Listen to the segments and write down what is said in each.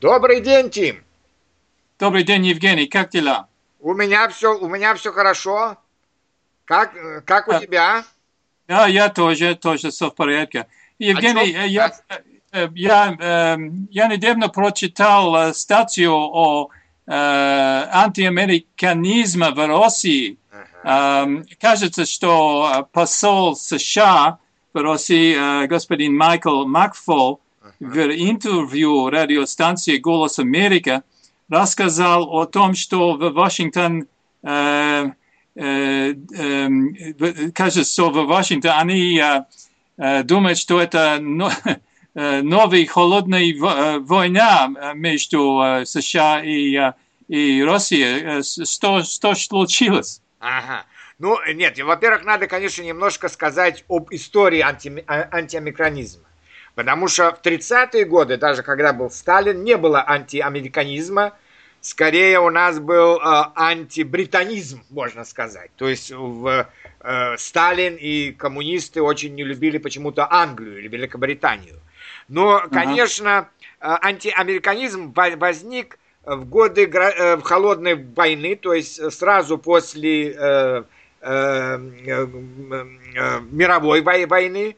Добрый день, Тим. Добрый день, Евгений. Как дела? У меня все, у меня все хорошо. Как, как у А. тебя? Да, я тоже, тоже все в порядке. Евгений, чё? э, я, э, я, э, я недавно прочитал э, статью о э, антиамериканизме в России. Эм, Кажется, что э, посол США в России, э, господин Майкл Макфол, в интервью радиостанции «Голос Америка» рассказал о том, что в Вашингтон, э, э, эм, в- кажется, в Вашингтон они э, э, думают, что это но- э, новая холодная э, война э, между э, США и, э, и Россией. Э, Что, что случилось? Ага. Ну, нет, во-первых, надо, конечно, немножко сказать об истории анти, а- антиамериканизма. Потому что в 30-е годы, даже когда был Сталин, не было антиамериканизма. Скорее у нас был э, антибританизм, можно сказать. То есть в, э, Сталин и коммунисты очень не любили почему-то Англию или Великобританию. Но, конечно, э, антиамериканизм во- возник в годы э, в холодной войны, то есть сразу после э, э, э, э, мировой вой- войны,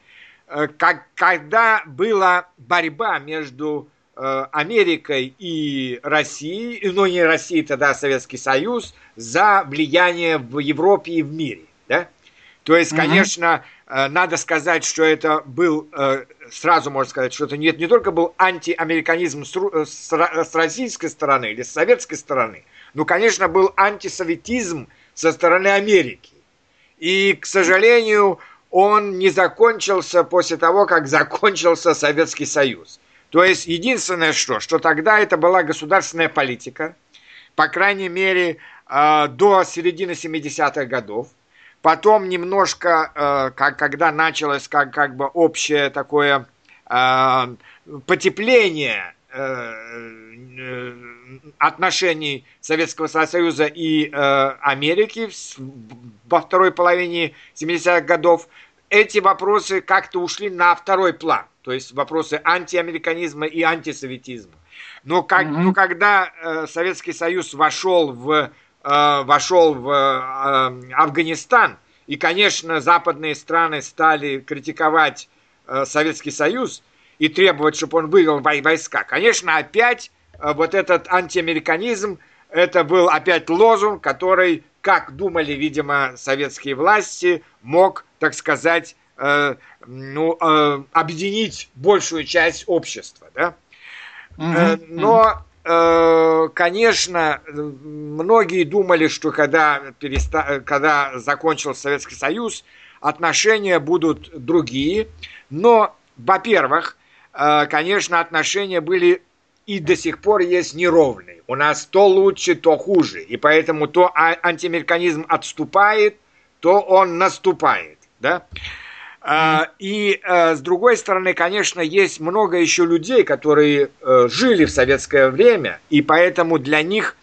как, когда была борьба между э, Америкой и Россией, ну не Россией, тогда Советский Союз, за влияние в Европе и в мире. Да? То есть, Мгм. конечно, э, надо сказать, что это был, э, сразу можно сказать, что это не, не только был антиамериканизм э, с российской стороны или с советской стороны, но, конечно, был антисоветизм со стороны Америки. И, к сожалению, он не закончился после того, как закончился Советский Союз. То есть, единственное что, что тогда это была государственная политика, по крайней мере, э, до середины 70-х годов. Потом немножко, э, как, когда началось как, как бы общее такое э, потепление отношений Советского Союза и э, Америки во второй половине 70-х годов, эти вопросы как-то ушли на второй план. То есть вопросы антиамериканизма и антисоветизма. Но, как, Мгм. но когда э, Советский Союз вошел в, э, вошел в э, Афганистан, и, конечно, западные страны стали критиковать э, Советский Союз и требовать, чтобы он вывел вой- войска, конечно, опять вот этот антиамериканизм, это был опять лозунг, который, как думали, видимо, советские власти, мог, так сказать, э, ну, э, объединить большую часть общества, да? Мгм. Но, э, конечно, многие думали, что когда, переста... когда закончился Советский Союз, отношения будут другие. Но, во-первых, э, конечно, отношения были и до сих пор есть неровные. У нас то лучше, то хуже. И поэтому то а- антиамериканизм отступает, то он наступает. Да? А, И э, с другой стороны, конечно, есть много еще людей, которые э, жили в советское время, и поэтому для них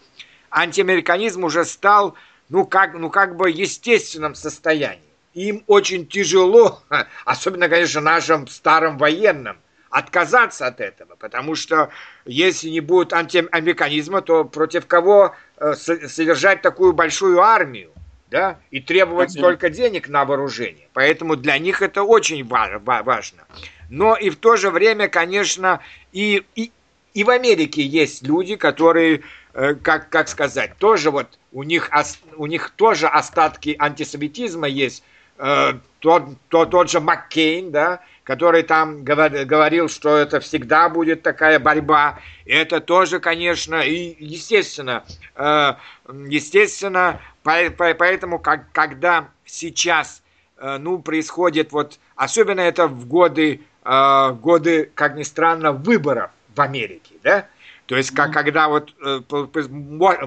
антиамериканизм уже стал, ну как, ну как бы естественном состоянии. Им очень тяжело, особенно, конечно, нашим старым военным, отказаться от этого, потому что если не будет антиамериканизма, то против кого э, со- содержать такую большую армию? да, и требовать Конечно. столько денег на вооружение. Поэтому для них это очень ва- ва- важно. Но и в то же время, конечно, и, и, и в Америке есть люди, которые, э, как, как сказать, тоже вот у них, у них тоже остатки антисоветизма есть. Э, тот, тот, тот же Маккейн, да, который там говор- говорил, что это всегда будет такая борьба. Это тоже, конечно, и естественно, э, естественно, по- по- поэтому, как, когда сейчас, э, ну, происходит вот, особенно это в годы, э, годы, как ни странно, выборов в Америке, да, то есть, как, когда вот э,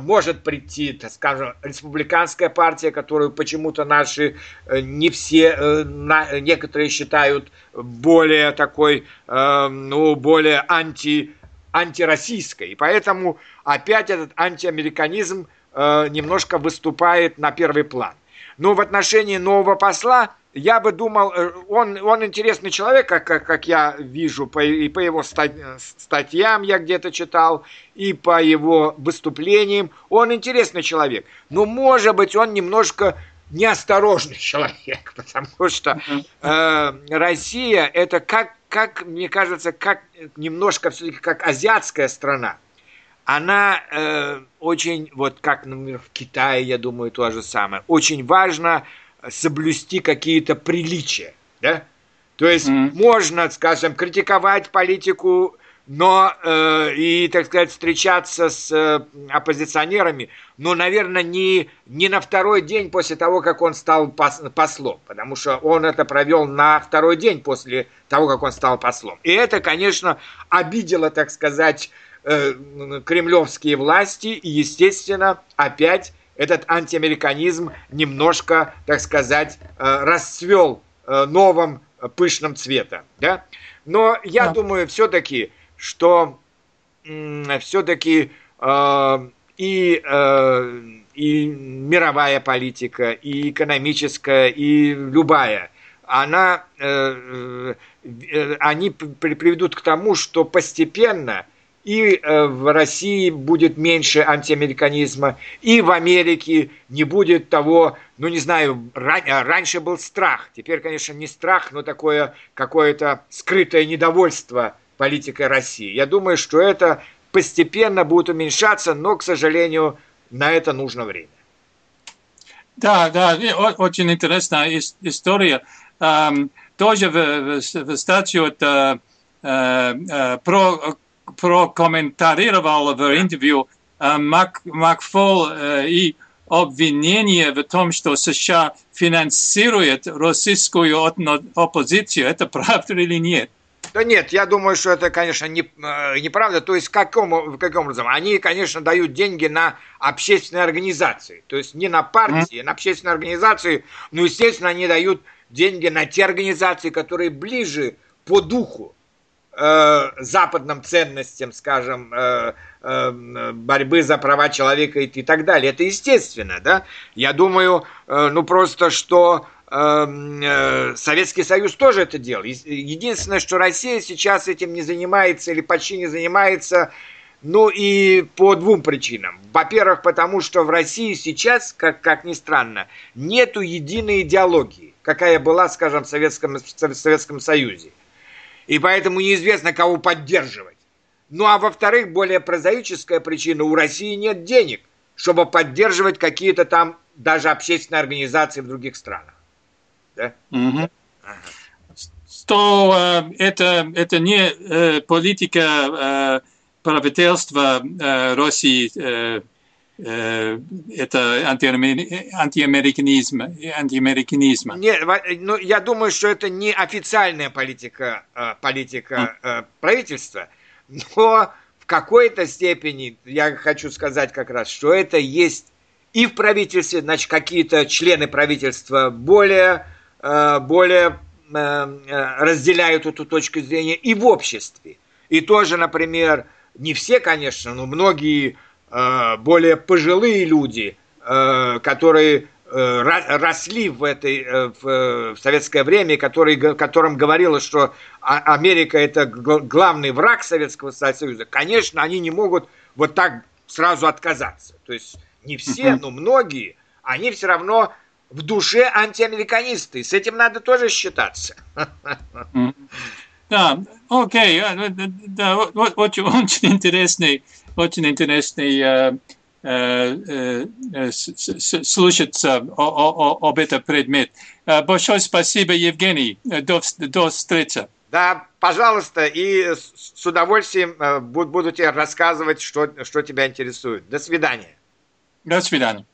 может прийти, так скажем, республиканская партия, которую почему-то наши э, не все, э, некоторые считают более такой, ну, более анти, антироссийской. И поэтому опять этот антиамериканизм немножко выступает на первый план. Но в отношении нового посла я бы думал, э, он, он интересный человек, как, как, как я вижу, по, и по его статьям я где-то читал, и по его выступлениям. Он интересный человек. Но, может быть, он немножко неосторожный человек, потому что э, Россия это как, как, мне кажется, как немножко все-таки как азиатская страна. Она э, очень, вот как, например, в Китае, я думаю, то же самое, очень важно соблюсти какие-то приличия, да? То есть mm-hmm. можно, скажем, критиковать политику, но э, и, так сказать, встречаться с э, оппозиционерами, но, наверное, не, не на второй день после того, как он стал пос, послом, потому что он это провел на второй день после того, как он стал послом. И это, конечно, обидело, так сказать, э, кремлевские власти, и, естественно, опять этот антиамериканизм немножко, так сказать, э, расцвел э, новым э, пышным цветом. Да? Но я да. думаю все-таки, что все-таки и, и мировая политика, и экономическая, и любая, она, они приведут к тому, что постепенно и э, в России будет меньше антиамериканизма, и в Америке не будет того, ну не знаю, ран, э, раньше был страх, теперь, конечно, не страх, но такое какое-то скрытое недовольство политикой России. Я думаю, что это постепенно будет уменьшаться, но, к сожалению, на это нужно время. Да, да, очень интересная история. Um, тоже в, в, в статью это uh, uh, про прокомментарировал в интервью Мак, Макфол и обвинение в том, что США финансирует российскую оппозицию. Это правда или нет? Да нет, я думаю, что это, конечно, не, неправда. То есть, каком, каким образом? Они, конечно, дают деньги на общественные организации. То есть, не на партии, mm. на общественные организации. Но, естественно, они дают деньги на те организации, которые ближе по духу э, западным ценностям, скажем, э, э, борьбы за права человека и, и так далее. Это естественно, да? Я думаю, э, ну просто что э, э, Советский Союз тоже это делал. Единственное, что Россия сейчас этим не занимается или почти не занимается, ну и по двум причинам. Во-первых, потому что в России сейчас, как, как ни странно, нету единой идеологии, какая была, скажем, в Советском, в Советском Союзе и поэтому неизвестно, кого поддерживать. Ну а во-вторых, более прозаическая причина, у России нет денег, чтобы поддерживать какие-то там даже общественные организации в других странах. Да? Угу. Ага. Что э, это, это не э, политика э, правительства э, России Э, это антиамериканизм, антиамериканизм. Не, ну, я думаю, что это не официальная политика, э, политика mm. правительства, но в какой-то степени я хочу сказать как раз, что это есть и в правительстве, значит, какие-то члены правительства более, более разделяют эту точку зрения, и в обществе. И тоже, например, не все, конечно, но многие Э, более пожилые люди, э, которые э, росли в этой в советское время, который, которым говорилось, что а, Америка это главный враг Советского Союза, конечно, они не могут вот так сразу отказаться. То есть не все, но многие, они все равно в душе антиамериканисты. С этим надо тоже считаться. Да, окей, да, очень, очень интересный очень интересный э, э, э, слушаться об этом предмет. Большое спасибо, Евгений. До, до встречи. Да, пожалуйста, и с удовольствием буду тебе рассказывать, что, что тебя интересует. До свидания. До свидания.